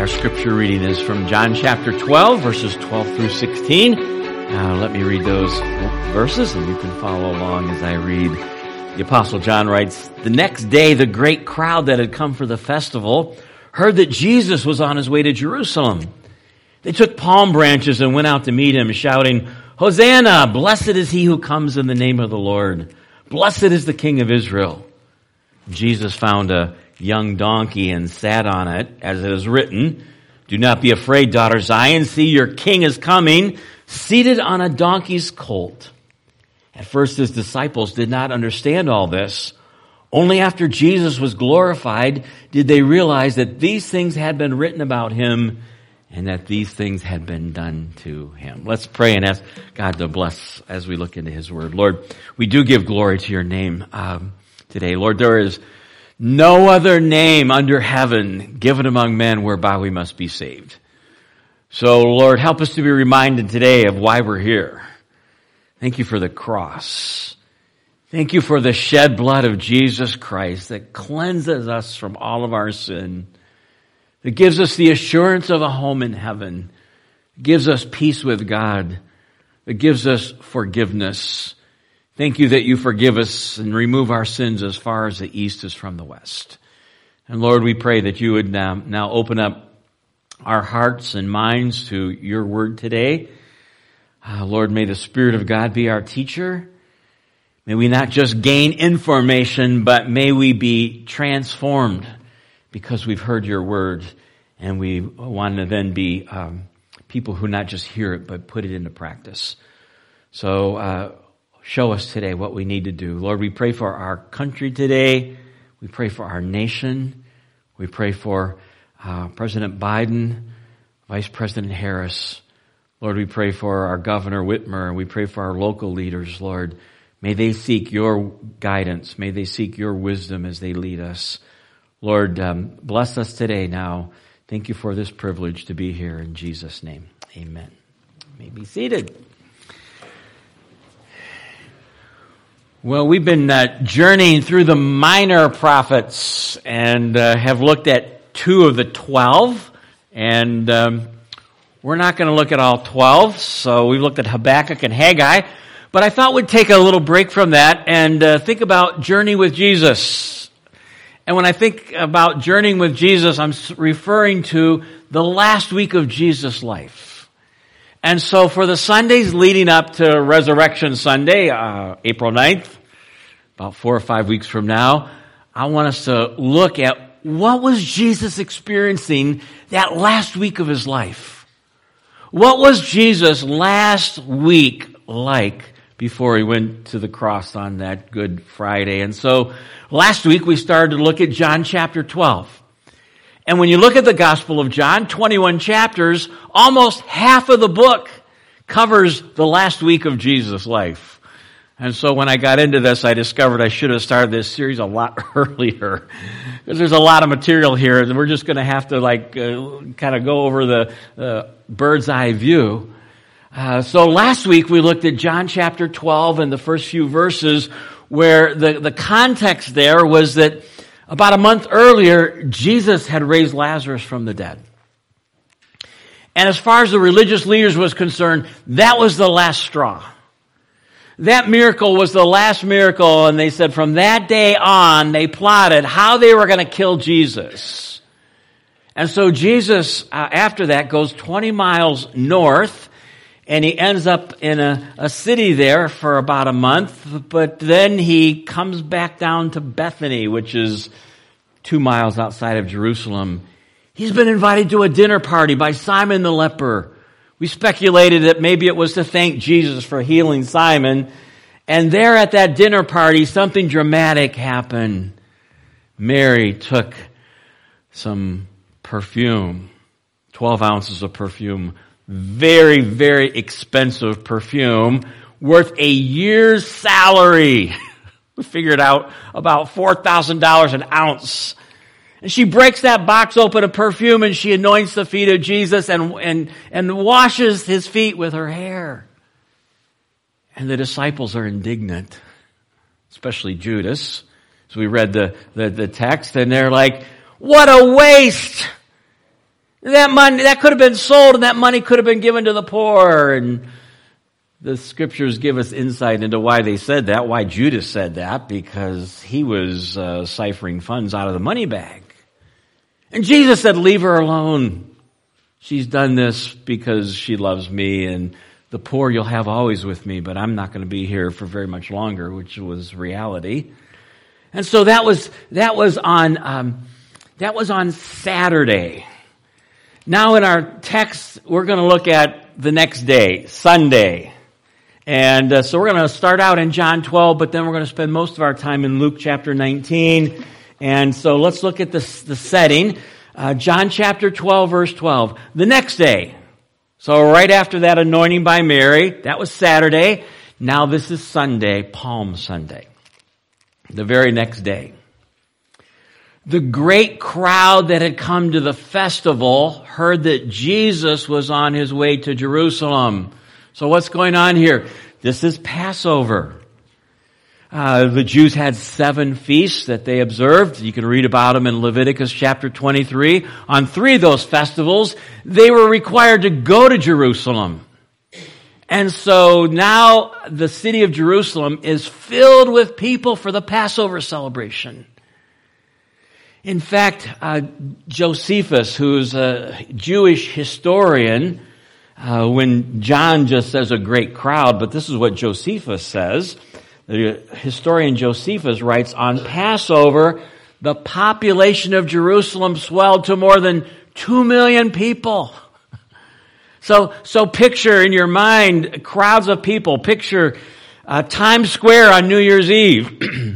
Our scripture reading is from John chapter 12, verses 12 through 16. Uh, let me read those verses and you can follow along as I read. The apostle John writes, The next day the great crowd that had come for the festival heard that Jesus was on his way to Jerusalem. They took palm branches and went out to meet him, shouting, Hosanna! Blessed is he who comes in the name of the Lord. Blessed is the King of Israel. Jesus found a young donkey and sat on it, as it is written, Do not be afraid, daughter Zion. See, your king is coming, seated on a donkey's colt. At first, his disciples did not understand all this. Only after Jesus was glorified did they realize that these things had been written about him and that these things had been done to him. Let's pray and ask God to bless as we look into his word. Lord, we do give glory to your name um, today. Lord, there is no other name under heaven given among men whereby we must be saved. So Lord, help us to be reminded today of why we're here. Thank you for the cross. Thank you for the shed blood of Jesus Christ that cleanses us from all of our sin, that gives us the assurance of a home in heaven, gives us peace with God, that gives us forgiveness, Thank you that you forgive us and remove our sins as far as the east is from the west. And Lord, we pray that you would now, now open up our hearts and minds to your word today. Uh, Lord, may the Spirit of God be our teacher. May we not just gain information, but may we be transformed because we've heard your word and we want to then be um, people who not just hear it, but put it into practice. So, uh, show us today what we need to do. Lord, we pray for our country today. We pray for our nation. We pray for uh, President Biden, Vice President Harris. Lord, we pray for our Governor Whitmer. We pray for our local leaders, Lord. May they seek your guidance. May they seek your wisdom as they lead us. Lord, um, bless us today now. Thank you for this privilege to be here in Jesus' name. Amen. You may be seated. Well, we've been uh, journeying through the minor prophets and uh, have looked at two of the twelve. And um, we're not going to look at all twelve, so we've looked at Habakkuk and Haggai. But I thought we'd take a little break from that and uh, think about journey with Jesus. And when I think about journeying with Jesus, I'm referring to the last week of Jesus' life. And so for the Sundays leading up to Resurrection Sunday, uh, April 9th, about four or five weeks from now, I want us to look at what was Jesus experiencing that last week of his life? What was Jesus last week like before he went to the cross on that Good Friday? And so last week we started to look at John chapter 12. And when you look at the Gospel of John, 21 chapters, almost half of the book covers the last week of Jesus' life. And so when I got into this, I discovered I should have started this series a lot earlier. Because there's a lot of material here, and we're just going to have to like uh, kind of go over the uh, bird's eye view. Uh, so last week we looked at John chapter 12 and the first few verses where the, the context there was that about a month earlier, Jesus had raised Lazarus from the dead. And as far as the religious leaders was concerned, that was the last straw. That miracle was the last miracle, and they said from that day on, they plotted how they were going to kill Jesus. And so Jesus, uh, after that, goes 20 miles north, and he ends up in a, a city there for about a month, but then he comes back down to Bethany, which is two miles outside of Jerusalem. He's been invited to a dinner party by Simon the leper. We speculated that maybe it was to thank Jesus for healing Simon. And there at that dinner party, something dramatic happened. Mary took some perfume, 12 ounces of perfume, very, very expensive perfume worth a year's salary. we figured out about $4,000 an ounce. And she breaks that box open of perfume and she anoints the feet of Jesus and, and, and washes his feet with her hair. And the disciples are indignant, especially Judas. So we read the, the, the text and they're like, what a waste! That money, that could have been sold and that money could have been given to the poor. And the scriptures give us insight into why they said that, why Judas said that, because he was uh, ciphering funds out of the money bag. And Jesus said, leave her alone. She's done this because she loves me and the poor you'll have always with me, but I'm not going to be here for very much longer, which was reality. And so that was, that was on, um, that was on Saturday. Now in our text, we're going to look at the next day, Sunday. And uh, so we're going to start out in John 12, but then we're going to spend most of our time in Luke chapter 19. And so let's look at the, the setting. Uh, John chapter 12, verse 12. The next day. So right after that anointing by Mary, that was Saturday. Now this is Sunday, Palm Sunday. The very next day. The great crowd that had come to the festival heard that Jesus was on his way to Jerusalem. So what's going on here? This is Passover. Uh, the Jews had seven feasts that they observed. You can read about them in Leviticus chapter 23. On three of those festivals, they were required to go to Jerusalem. And so now the city of Jerusalem is filled with people for the Passover celebration. In fact, uh, Josephus, who's a Jewish historian, uh, when John just says a great crowd, but this is what Josephus says. The historian Josephus writes, on Passover, the population of Jerusalem swelled to more than two million people. So, so picture in your mind crowds of people. Picture uh, Times Square on New Year's Eve.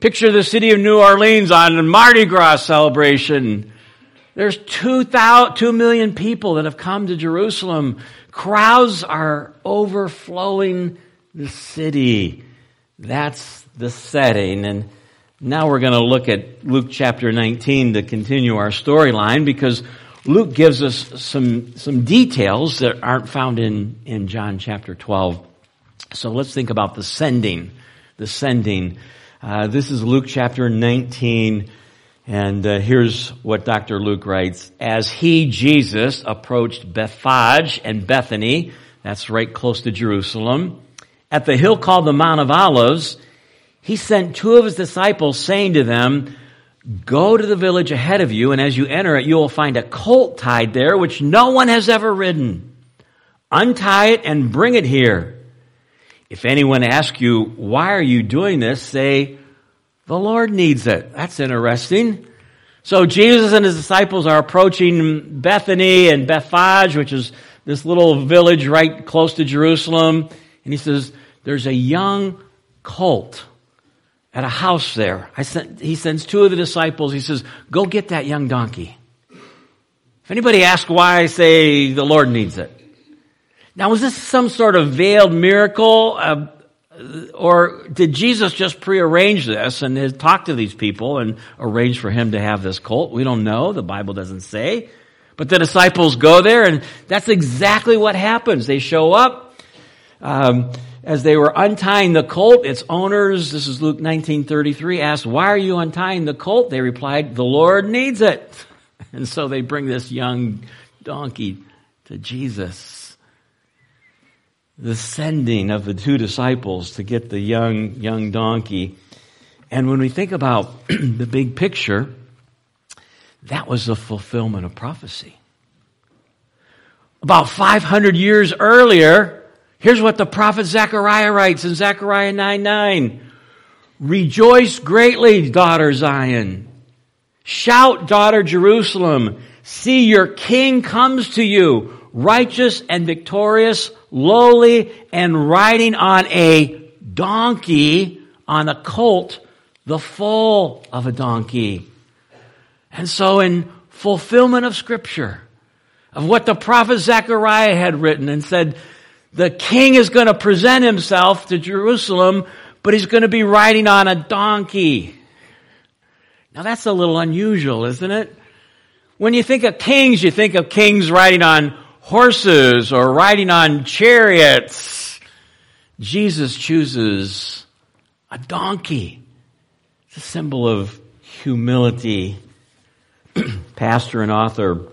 picture the city of New Orleans on a Mardi Gras celebration. There's two, thousand, two million people that have come to Jerusalem. Crowds are overflowing the city. That's the setting. And now we're going to look at Luke chapter 19 to continue our storyline because Luke gives us some, some details that aren't found in, in John chapter 12. So let's think about the sending. The sending. Uh, this is Luke chapter 19. And uh, here's what Dr. Luke writes. As he, Jesus, approached Bethphage and Bethany, that's right close to Jerusalem, at the hill called the Mount of Olives, he sent two of his disciples saying to them, Go to the village ahead of you, and as you enter it, you will find a colt tied there, which no one has ever ridden. Untie it and bring it here. If anyone asks you, why are you doing this? Say, the Lord needs it. That's interesting. So Jesus and his disciples are approaching Bethany and Bethphage, which is this little village right close to Jerusalem. And he says, there's a young colt at a house there. Sent, he sends two of the disciples. He says, go get that young donkey. If anybody asks why, say the Lord needs it. Now, was this some sort of veiled miracle? Uh, or did Jesus just prearrange this and talk to these people and arrange for him to have this colt? We don't know. The Bible doesn't say. But the disciples go there and that's exactly what happens. They show up. Um, as they were untying the colt, its owners, this is Luke 19:33, asked, "Why are you untying the colt?" They replied, "The Lord needs it." And so they bring this young donkey to Jesus. The sending of the two disciples to get the young young donkey. And when we think about the big picture, that was the fulfillment of prophecy. About 500 years earlier, Here's what the prophet Zechariah writes in Zechariah 9 9. Rejoice greatly, daughter Zion. Shout, daughter Jerusalem. See, your king comes to you, righteous and victorious, lowly and riding on a donkey, on a colt, the foal of a donkey. And so in fulfillment of scripture, of what the prophet Zechariah had written and said, the king is going to present himself to Jerusalem, but he's going to be riding on a donkey. Now that's a little unusual, isn't it? When you think of kings, you think of kings riding on horses or riding on chariots. Jesus chooses a donkey. It's a symbol of humility. Pastor and author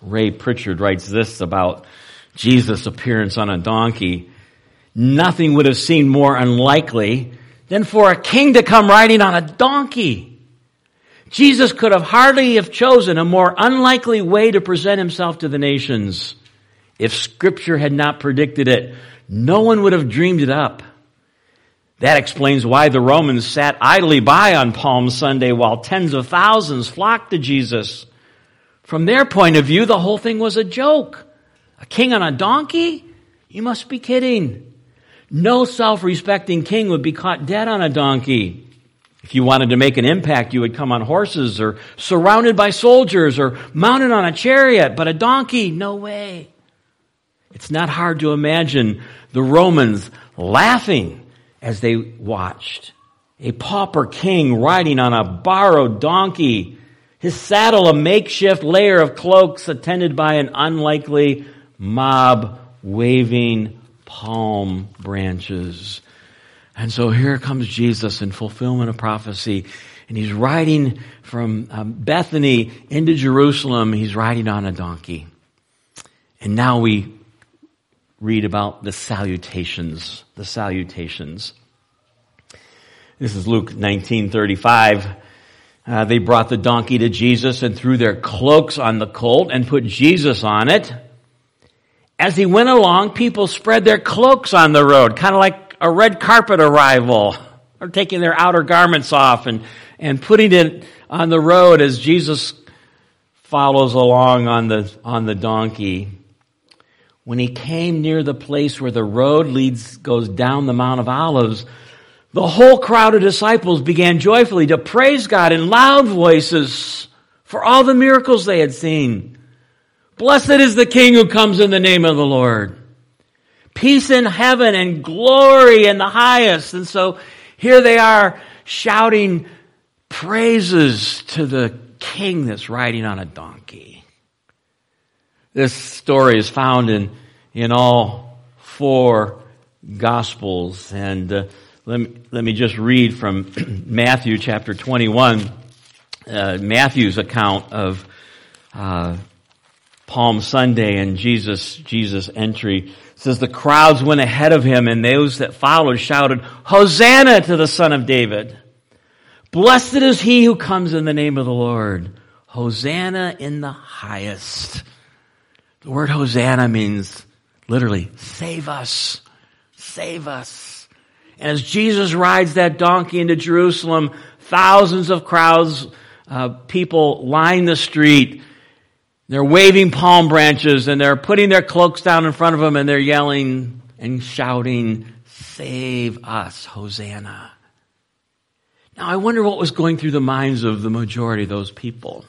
Ray Pritchard writes this about Jesus' appearance on a donkey. Nothing would have seemed more unlikely than for a king to come riding on a donkey. Jesus could have hardly have chosen a more unlikely way to present himself to the nations. If scripture had not predicted it, no one would have dreamed it up. That explains why the Romans sat idly by on Palm Sunday while tens of thousands flocked to Jesus. From their point of view, the whole thing was a joke. A king on a donkey? You must be kidding. No self-respecting king would be caught dead on a donkey. If you wanted to make an impact, you would come on horses or surrounded by soldiers or mounted on a chariot, but a donkey, no way. It's not hard to imagine the Romans laughing as they watched. A pauper king riding on a borrowed donkey, his saddle a makeshift layer of cloaks attended by an unlikely mob waving palm branches. And so here comes Jesus in fulfillment of prophecy. And he's riding from um, Bethany into Jerusalem. He's riding on a donkey. And now we read about the salutations, the salutations. This is Luke 1935. Uh, they brought the donkey to Jesus and threw their cloaks on the colt and put Jesus on it. As he went along, people spread their cloaks on the road, kind of like a red carpet arrival, or taking their outer garments off and, and putting it on the road as Jesus follows along on the, on the donkey when he came near the place where the road leads, goes down the Mount of Olives, the whole crowd of disciples began joyfully to praise God in loud voices for all the miracles they had seen. Blessed is the King who comes in the name of the Lord. Peace in heaven and glory in the highest. And so here they are shouting praises to the King that's riding on a donkey. This story is found in, in all four Gospels. And uh, let, me, let me just read from Matthew chapter 21, uh, Matthew's account of uh, Palm Sunday and Jesus, Jesus' entry. Says, The crowds went ahead of him, and those that followed shouted, Hosanna to the Son of David! Blessed is he who comes in the name of the Lord. Hosanna in the highest. The word Hosanna means literally, save us, save us. And as Jesus rides that donkey into Jerusalem, thousands of crowds, uh, people line the street. They're waving palm branches and they're putting their cloaks down in front of them and they're yelling and shouting, save us, Hosanna. Now I wonder what was going through the minds of the majority of those people.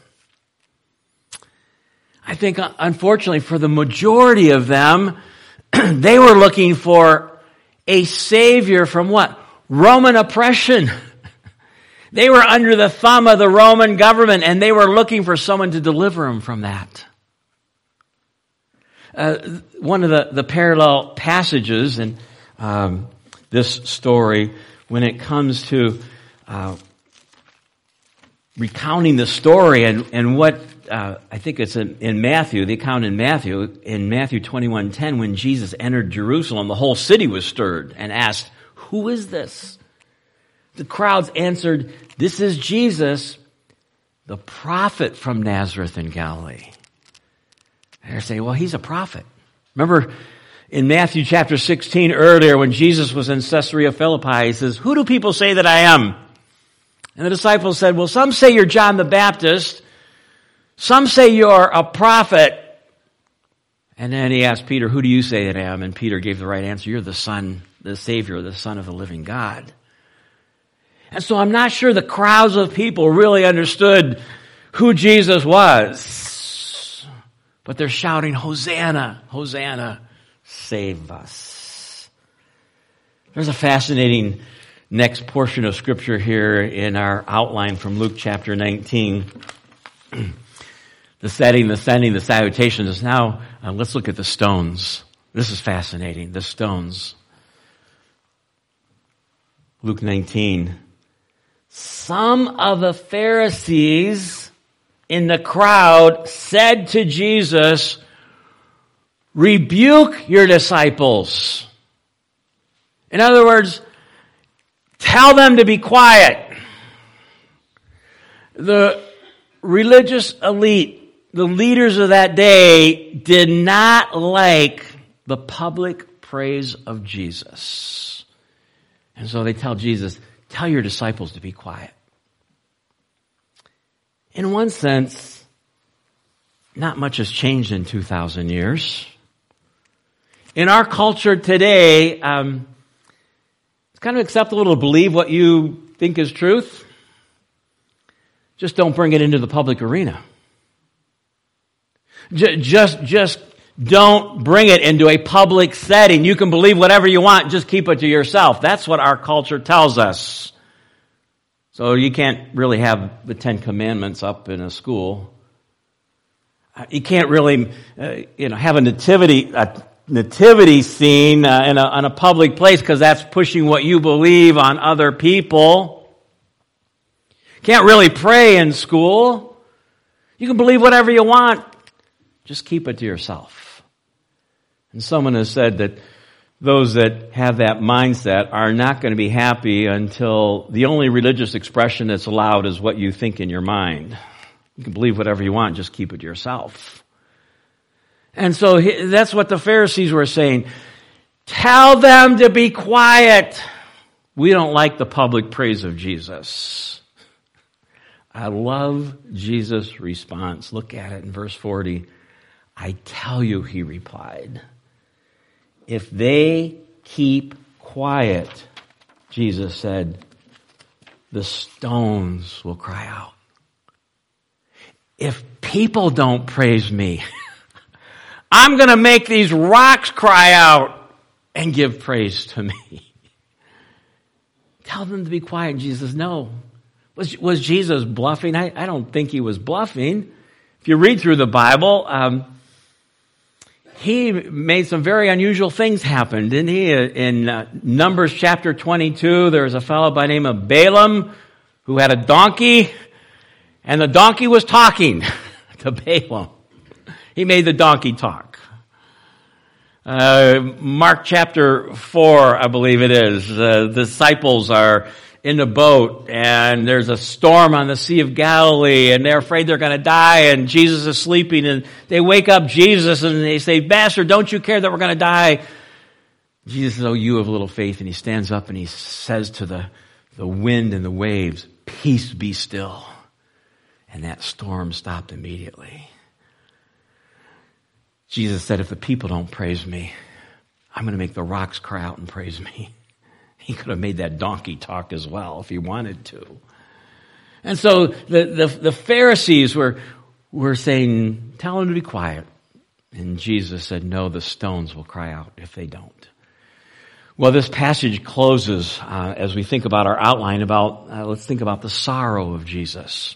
I think, uh, unfortunately, for the majority of them, they were looking for a savior from what? Roman oppression. they were under the thumb of the Roman government and they were looking for someone to deliver them from that. Uh, one of the, the parallel passages in um, this story, when it comes to uh, recounting the story and, and what uh, I think it's in, in, Matthew, the account in Matthew, in Matthew 21:10, when Jesus entered Jerusalem, the whole city was stirred and asked, "Who is this?" The crowds answered, "This is Jesus, the prophet from Nazareth in Galilee." They're saying, "Well, he's a prophet." Remember in Matthew chapter 16 earlier, when Jesus was in Caesarea Philippi, he says, "Who do people say that I am?" And the disciples said, "Well, some say you're John the Baptist." Some say you're a prophet. And then he asked Peter, Who do you say that I am? And Peter gave the right answer You're the Son, the Savior, the Son of the living God. And so I'm not sure the crowds of people really understood who Jesus was. But they're shouting, Hosanna, Hosanna, save us. There's a fascinating next portion of scripture here in our outline from Luke chapter 19. the setting, the sending, the salutations. Now, uh, let's look at the stones. This is fascinating. The stones. Luke 19. Some of the Pharisees in the crowd said to Jesus, rebuke your disciples. In other words, tell them to be quiet. The religious elite, the leaders of that day, did not like the public praise of Jesus. And so they tell Jesus, tell your disciples to be quiet. In one sense, not much has changed in 2,000 years. In our culture today, um, it's kind of acceptable to believe what you think is truth. Just don't bring it into the public arena. Just, just don't bring it into a public setting. You can believe whatever you want, just keep it to yourself. That's what our culture tells us. So you can't really have the Ten Commandments up in a school. Uh, you can't really, uh, you know, have a nativity, a nativity scene uh, in, a, in a public place because that's pushing what you believe on other people. Can't really pray in school. You can believe whatever you want. Just keep it to yourself. And someone has said that those that have that mindset are not going to be happy until the only religious expression that's allowed is what you think in your mind. You can believe whatever you want, just keep it to yourself. And so that's what the Pharisees were saying. Tell them to be quiet. We don't like the public praise of Jesus. I love Jesus' response. Look at it in verse 40. I tell you, he replied if they keep quiet, Jesus said, the stones will cry out. If people don't praise me, I'm going to make these rocks cry out and give praise to me. Tell them to be quiet. Jesus, no. Was, was Jesus bluffing? I, I don't think he was bluffing. If you read through the Bible, um, he made some very unusual things happen, didn't he? In uh, Numbers chapter 22, there was a fellow by name of Balaam who had a donkey, and the donkey was talking to Balaam. He made the donkey talk. Uh, Mark chapter 4, I believe it is, uh, the disciples are in the boat and there's a storm on the Sea of Galilee and they're afraid they're going to die and Jesus is sleeping and they wake up Jesus and they say, Master, don't you care that we're going to die? Jesus says, Oh, you have little faith. And he stands up and he says to the, the wind and the waves, Peace be still. And that storm stopped immediately. Jesus said, If the people don't praise me, I'm going to make the rocks cry out and praise me. He could have made that donkey talk as well if he wanted to. And so the, the, the Pharisees were, were saying, tell him to be quiet. And Jesus said, no, the stones will cry out if they don't. Well, this passage closes uh, as we think about our outline about, uh, let's think about the sorrow of Jesus.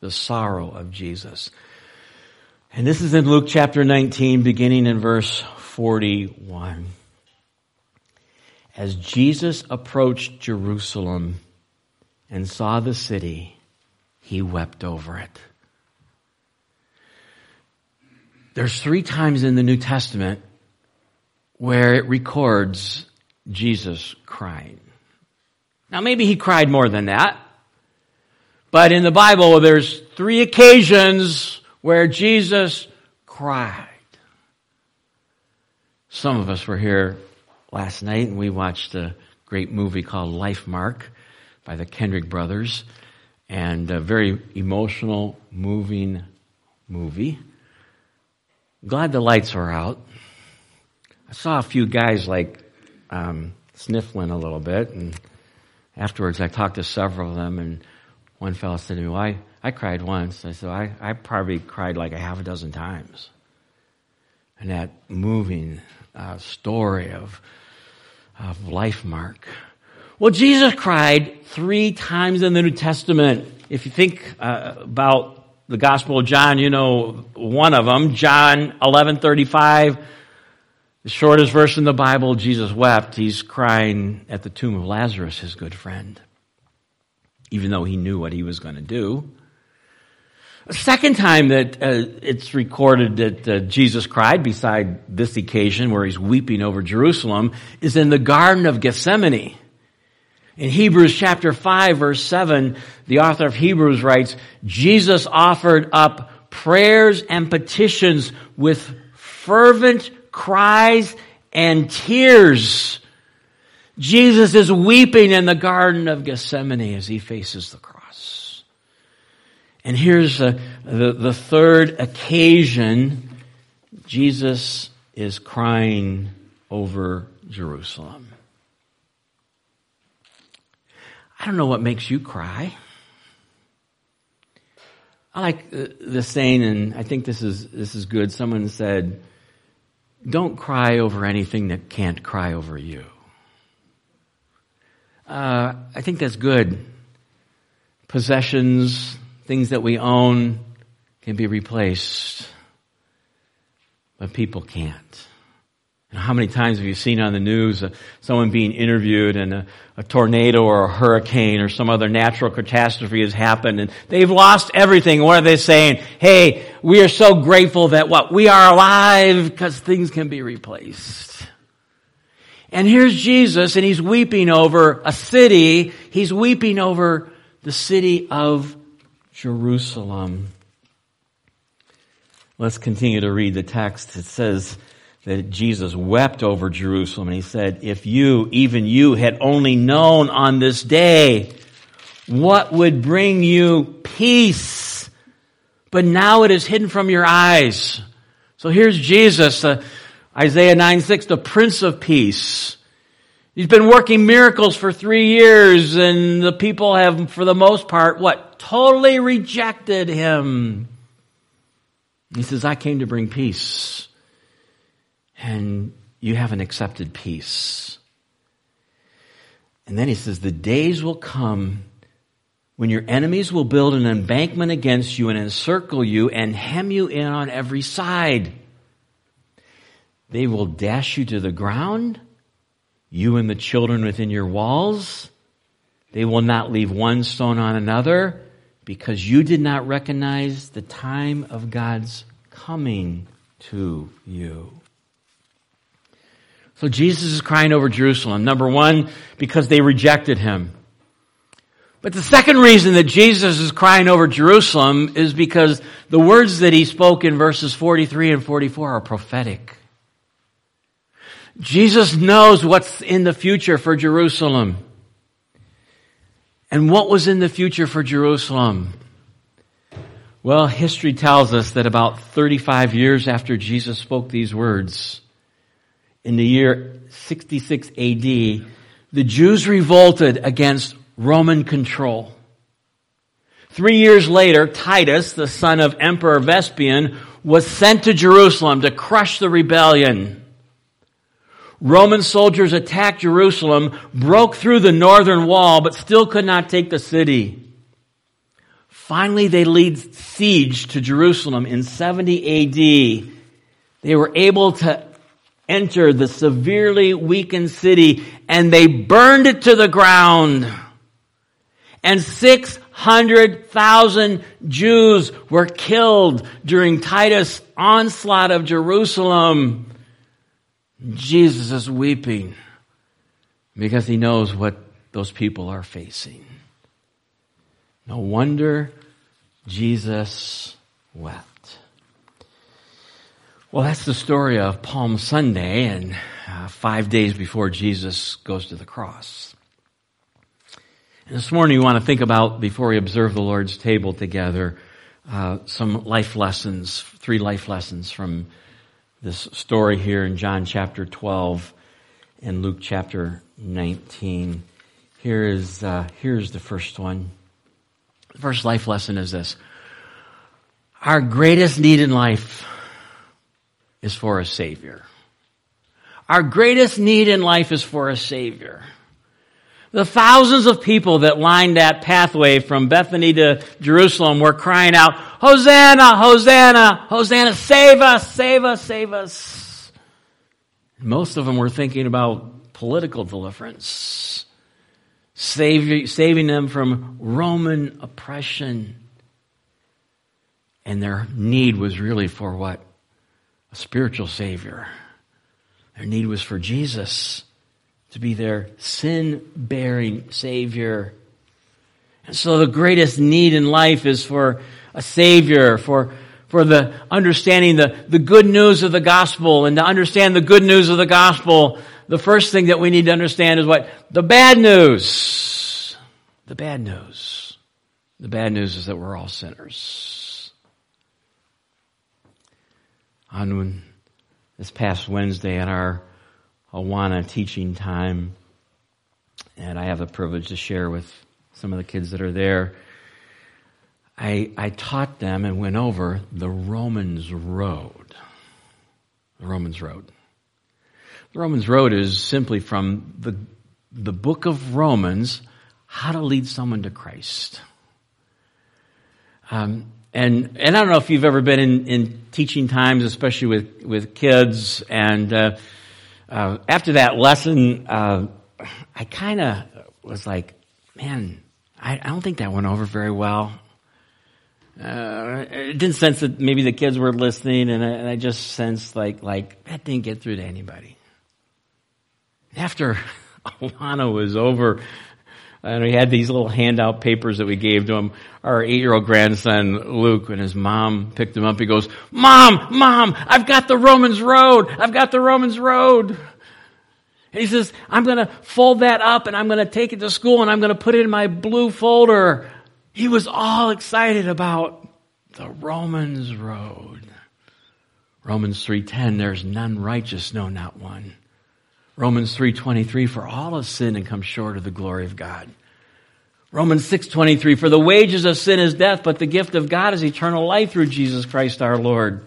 The sorrow of Jesus. And this is in Luke chapter 19, beginning in verse 41. As Jesus approached Jerusalem and saw the city, he wept over it. There's three times in the New Testament where it records Jesus crying. Now maybe he cried more than that, but in the Bible there's three occasions where Jesus cried. Some of us were here last night and we watched a great movie called Lifemark by the Kendrick brothers and a very emotional, moving movie. Glad the lights are out. I saw a few guys like um, sniffling a little bit, and afterwards I talked to several of them, and one fellow said to me, "Well, I, I cried once." I said, I, "I probably cried like a half a dozen times." And that moving uh, story of of Lifemark. Well, Jesus cried three times in the New Testament. If you think uh, about the Gospel of John, you know one of them, John 11:35, the shortest verse in the Bible, Jesus wept. He's crying at the tomb of Lazarus, his good friend, even though he knew what he was going to do. Second time that uh, it's recorded that uh, Jesus cried, beside this occasion where he's weeping over Jerusalem, is in the Garden of Gethsemane. In Hebrews chapter 5 verse 7, the author of Hebrews writes, Jesus offered up prayers and petitions with fervent cries and tears. Jesus is weeping in the Garden of Gethsemane as he faces the cross. And here's uh, the, the third occasion Jesus is crying over Jerusalem. I don't know what makes you cry. I like the saying, and I think this is, this is good. Someone said, don't cry over anything that can't cry over you. Uh, I think that's good. Possessions, things that we own can be replaced, but people can't. And how many times have you seen on the news uh, someone being interviewed and a, a, tornado or a hurricane or some other natural catastrophe has happened and they've lost everything. What are they saying? Hey, we are so grateful that what? We are alive because things can be replaced. And here's Jesus and he's weeping over a city. He's weeping over the city of Jerusalem. Let's continue to read the text. It says, that Jesus wept over Jerusalem and he said, if you, even you, had only known on this day what would bring you peace, but now it is hidden from your eyes. So here's Jesus, uh, Isaiah 9 6, the Prince of Peace. He's been working miracles for three years and the people have, for the most part, what? Totally rejected him. He says, I came to bring peace and you haven't accepted peace. And then he says, The days will come when your enemies will build an embankment against you and encircle you and hem you in on every side. They will dash you to the ground, you and the children within your walls. They will not leave one stone on another because you did not recognize the time of God's coming to you. So Jesus is crying over Jerusalem. Number one, because they rejected him. But the second reason that Jesus is crying over Jerusalem is because the words that he spoke in verses 43 and 44 are prophetic. Jesus knows what's in the future for Jerusalem. And what was in the future for Jerusalem? Well, history tells us that about 35 years after Jesus spoke these words, in the year 66 AD, the Jews revolted against Roman control. Three years later, Titus, the son of Emperor Vespasian, was sent to Jerusalem to crush the rebellion. Roman soldiers attacked Jerusalem, broke through the northern wall, but still could not take the city. Finally, they laid siege to Jerusalem in 70 AD. They were able to enter the severely weakened city and they burned it to the ground. And 600,000 Jews were killed during Titus' onslaught of Jerusalem. Jesus is weeping because he knows what those people are facing. No wonder Jesus wept. Well, that's the story of Palm Sunday and uh, five days before Jesus goes to the cross. And this morning we want to think about, before we observe the Lord's table together, uh, some life lessons, three life lessons from this story here in John chapter 12 and Luke chapter 19. Here is, uh, here's the first one. The first life lesson is this. Our greatest need in life is for a Savior. Our greatest need in life is for a Savior. The thousands of people that lined that pathway from Bethany to Jerusalem were crying out, Hosanna, Hosanna, Hosanna, save us, save us, save us. Most of them were thinking about political deliverance, saving them from Roman oppression. And their need was really for what? A spiritual Savior. Their need was for Jesus to be their sin bearing Savior. And so the greatest need in life is for a Savior, for, for the understanding the, the good news of the gospel. And to understand the good news of the gospel, the first thing that we need to understand is what? The bad news. The bad news. The bad news is that we're all sinners. On this past Wednesday at our Awana teaching time, and I have the privilege to share with some of the kids that are there. I, I taught them and went over the Romans Road. The Romans Road. The Romans Road is simply from the, the book of Romans, how to lead someone to Christ. Um, and and I don't know if you've ever been in, in teaching times, especially with with kids. And uh, uh, after that lesson, uh, I kind of was like, man, I, I, don't think that went over very well. Uh, it didn't sense that maybe the kids were listening, and I, and I just sensed like like that didn't get through to anybody. After Awana was over, and we had these little handout papers that we gave to him. Our eight-year-old grandson, Luke, and his mom picked him up. He goes, Mom, Mom, I've got the Romans Road. I've got the Romans Road. And he says, I'm going to fold that up and I'm going to take it to school and I'm going to put it in my blue folder. He was all excited about the Romans Road. Romans 3:10 there's none righteous no not one. Romans 3:23 for all have sinned and come short of the glory of God. Romans 6:23 for the wages of sin is death but the gift of God is eternal life through Jesus Christ our Lord.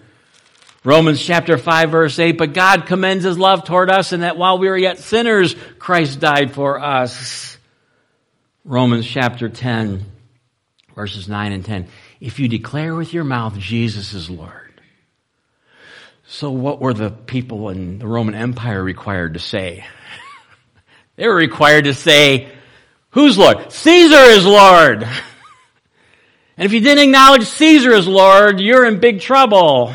Romans chapter 5 verse 8 but God commends his love toward us in that while we were yet sinners Christ died for us. Romans chapter 10 verses 9 and 10 if you declare with your mouth Jesus is Lord so what were the people in the Roman Empire required to say? they were required to say, who's Lord? Caesar is Lord. And if you didn't acknowledge Caesar is Lord, you're in big trouble.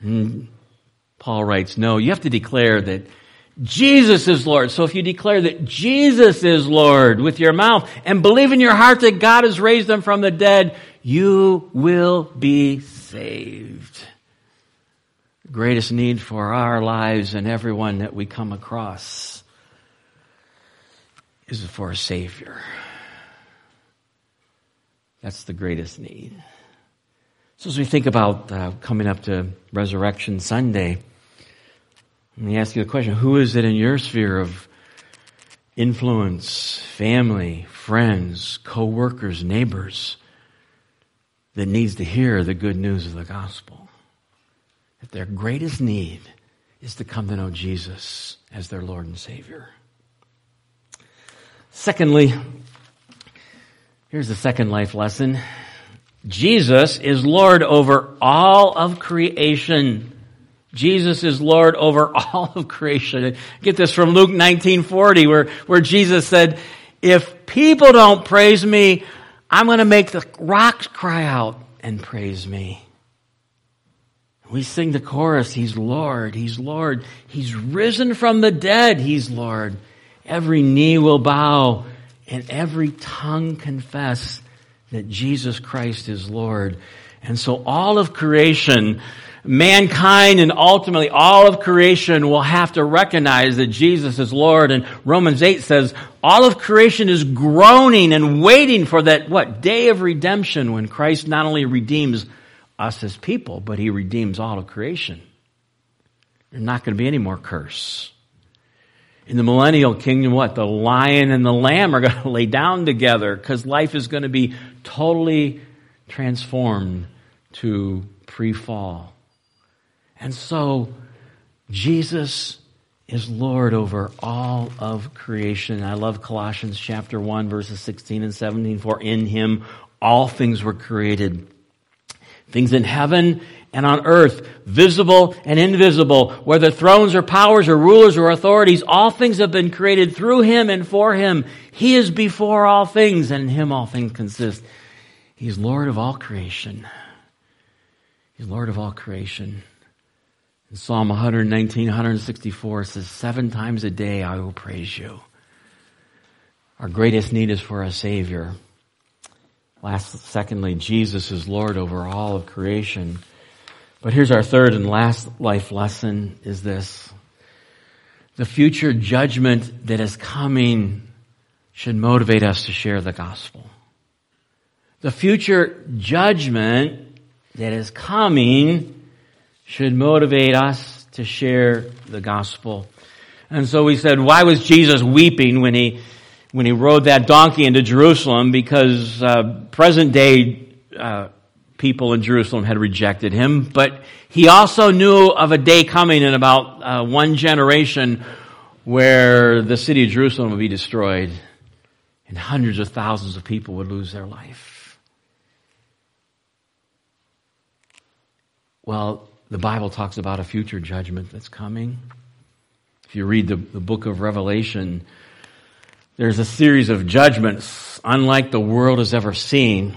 And Paul writes, no, you have to declare that Jesus is Lord. So if you declare that Jesus is Lord with your mouth and believe in your heart that God has raised him from the dead, you will be saved greatest need for our lives and everyone that we come across is for a Savior. That's the greatest need. So as we think about uh, coming up to Resurrection Sunday, let me ask you the question, who is it in your sphere of influence, family, friends, co-workers, neighbors that needs to hear the good news of the gospel? That their greatest need is to come to know Jesus as their Lord and Savior. Secondly, here's the second life lesson. Jesus is Lord over all of creation. Jesus is Lord over all of creation. Get this from Luke 1940 where, where Jesus said, if people don't praise me, I'm going to make the rocks cry out and praise me. We sing the chorus, He's Lord, He's Lord. He's risen from the dead, He's Lord. Every knee will bow and every tongue confess that Jesus Christ is Lord. And so all of creation, mankind and ultimately all of creation will have to recognize that Jesus is Lord. And Romans 8 says all of creation is groaning and waiting for that, what, day of redemption when Christ not only redeems us as people, but he redeems all of creation. There's not going to be any more curse. In the millennial kingdom, what? The lion and the lamb are going to lay down together because life is going to be totally transformed to pre-fall. And so, Jesus is Lord over all of creation. I love Colossians chapter 1 verses 16 and 17. For in him all things were created Things in heaven and on earth, visible and invisible, whether thrones or powers or rulers or authorities, all things have been created through him and for him. He is before all things, and in him all things consist. He's Lord of all creation. He's Lord of all creation. In Psalm 119, 164 says, Seven times a day I will praise you. Our greatest need is for a Savior. Last, secondly, Jesus is Lord over all of creation. But here's our third and last life lesson is this. The future judgment that is coming should motivate us to share the gospel. The future judgment that is coming should motivate us to share the gospel. And so we said, why was Jesus weeping when he, when he rode that donkey into Jerusalem? Because uh, present day uh, people in Jerusalem had rejected him, but he also knew of a day coming in about uh, one generation where the city of Jerusalem would be destroyed and hundreds of thousands of people would lose their life. Well, the Bible talks about a future judgment that's coming. If you read the, the book of Revelation, there's a series of judgments unlike the world has ever seen.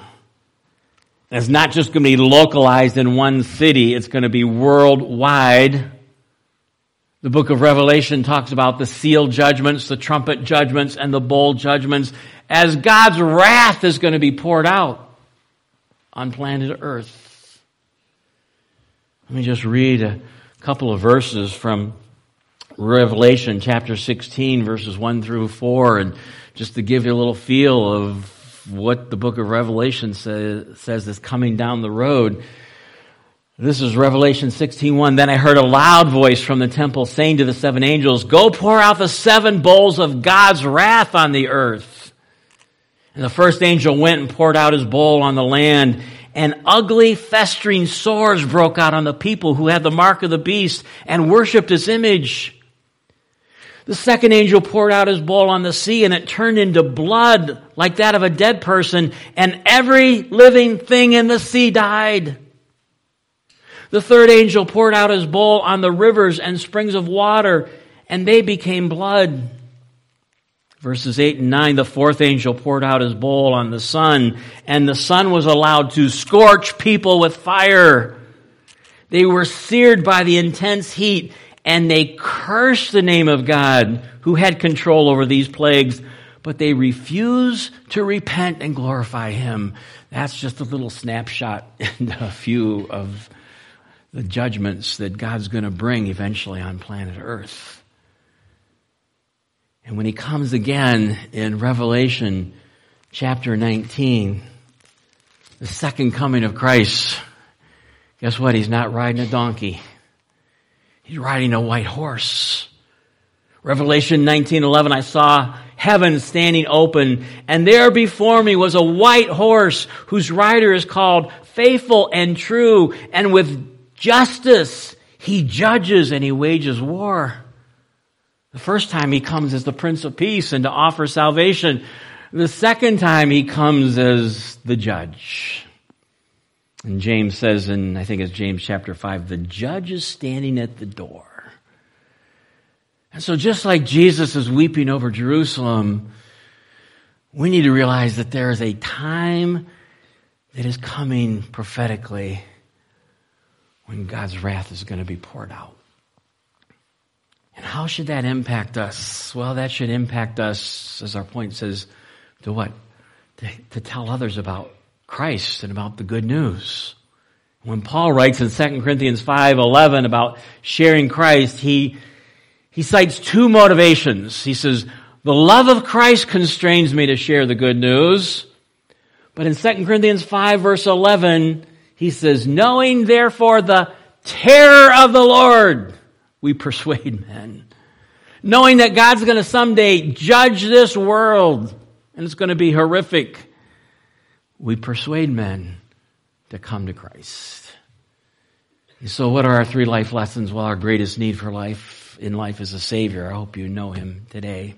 It's not just going to be localized in one city, it's going to be worldwide. The book of Revelation talks about the seal judgments, the trumpet judgments, and the bowl judgments as God's wrath is going to be poured out on planet Earth. Let me just read a couple of verses from Revelation chapter 16, verses 1 through 4, and just to give you a little feel of what the book of Revelation says, says is coming down the road. This is Revelation 16:1. Then I heard a loud voice from the temple saying to the seven angels, "Go pour out the seven bowls of God's wrath on the earth." And the first angel went and poured out his bowl on the land, and ugly festering sores broke out on the people who had the mark of the beast and worshiped his image. The second angel poured out his bowl on the sea and it turned into blood like that of a dead person and every living thing in the sea died. The third angel poured out his bowl on the rivers and springs of water, and they became blood. Verses 8 and 9, the fourth angel poured out his bowl on the sun, and the sun was allowed to scorch people with fire. They were seared by the intense heat, and they curse the name of God who had control over these plagues, but they refuse to repent and glorify him. That's just a little snapshot and a few of the judgments that God's going to bring eventually on planet Earth. And when he comes again in Revelation chapter 19, the second coming of Christ, guess what? He's not riding a donkey. Riding a white horse. Revelation 19:11 I saw heaven standing open and there before me was a white horse whose rider is called faithful and true and with justice. He judges and he wages war. The first time he comes as the Prince of Peace and to offer salvation. The second time he comes as the judge. And James says in, I think it's James chapter 5, the judge is standing at the door. And so just like Jesus is weeping over Jerusalem, we need to realize that there is a time that is coming prophetically when God's wrath is going to be poured out. And how should that impact us? Well, that should impact us, as our point says, to what? To, to tell others about Christ and about the good news. When Paul writes in 2 Corinthians 5:11 about sharing Christ, he he cites two motivations. He says, "The love of Christ constrains me to share the good news." But in 2 Corinthians 5 verse 11, he says, knowing therefore the terror of the Lord, we persuade men. Knowing that God's going to someday judge this world and it's going to be horrific, we persuade men to come to Christ. So what are our three life lessons? Well, our greatest need for life in life is a Savior. I hope you know Him today.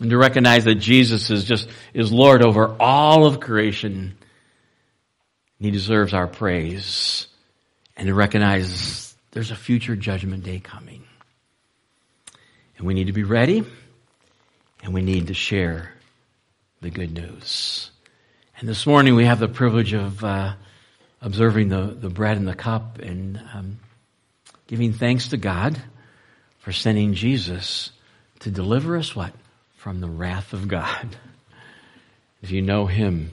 And to recognize that Jesus is just, is Lord over all of creation he deserves our praise and to recognize there's a future judgment day coming. And we need to be ready and we need to share the good news. And this morning we have the privilege of, uh, observing the, the bread and the cup and um, giving thanks to God for sending Jesus to deliver us what? From the wrath of God. If you know Him,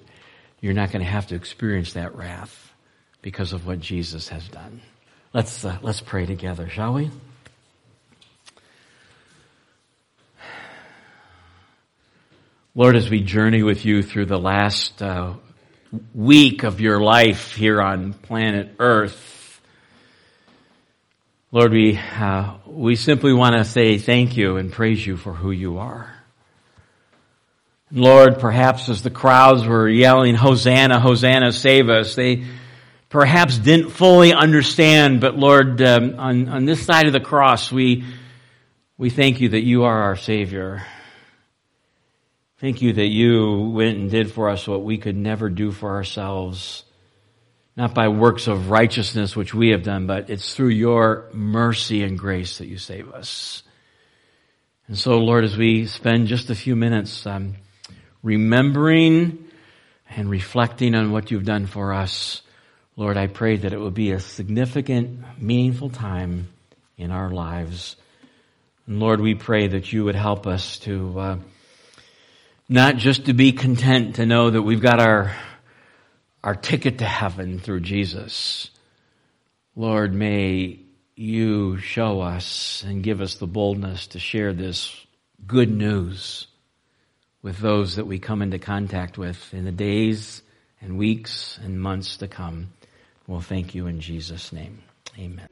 you're not going to have to experience that wrath because of what Jesus has done. Let's, uh, let's pray together, shall we? Lord, as we journey with you through the last uh, week of your life here on planet Earth, Lord, we, uh, we simply want to say thank you and praise you for who you are. Lord, perhaps as the crowds were yelling, Hosanna, Hosanna, save us, they perhaps didn't fully understand, but Lord, um, on, on this side of the cross, we, we thank you that you are our Savior. Thank you that you went and did for us what we could never do for ourselves. Not by works of righteousness which we have done, but it's through your mercy and grace that you save us. And so, Lord, as we spend just a few minutes um, remembering and reflecting on what you've done for us, Lord, I pray that it will be a significant, meaningful time in our lives. And Lord, we pray that you would help us to uh, not just to be content to know that we've got our, our ticket to heaven through Jesus. Lord, may you show us and give us the boldness to share this good news with those that we come into contact with in the days and weeks and months to come. Well, thank you in Jesus' name. Amen.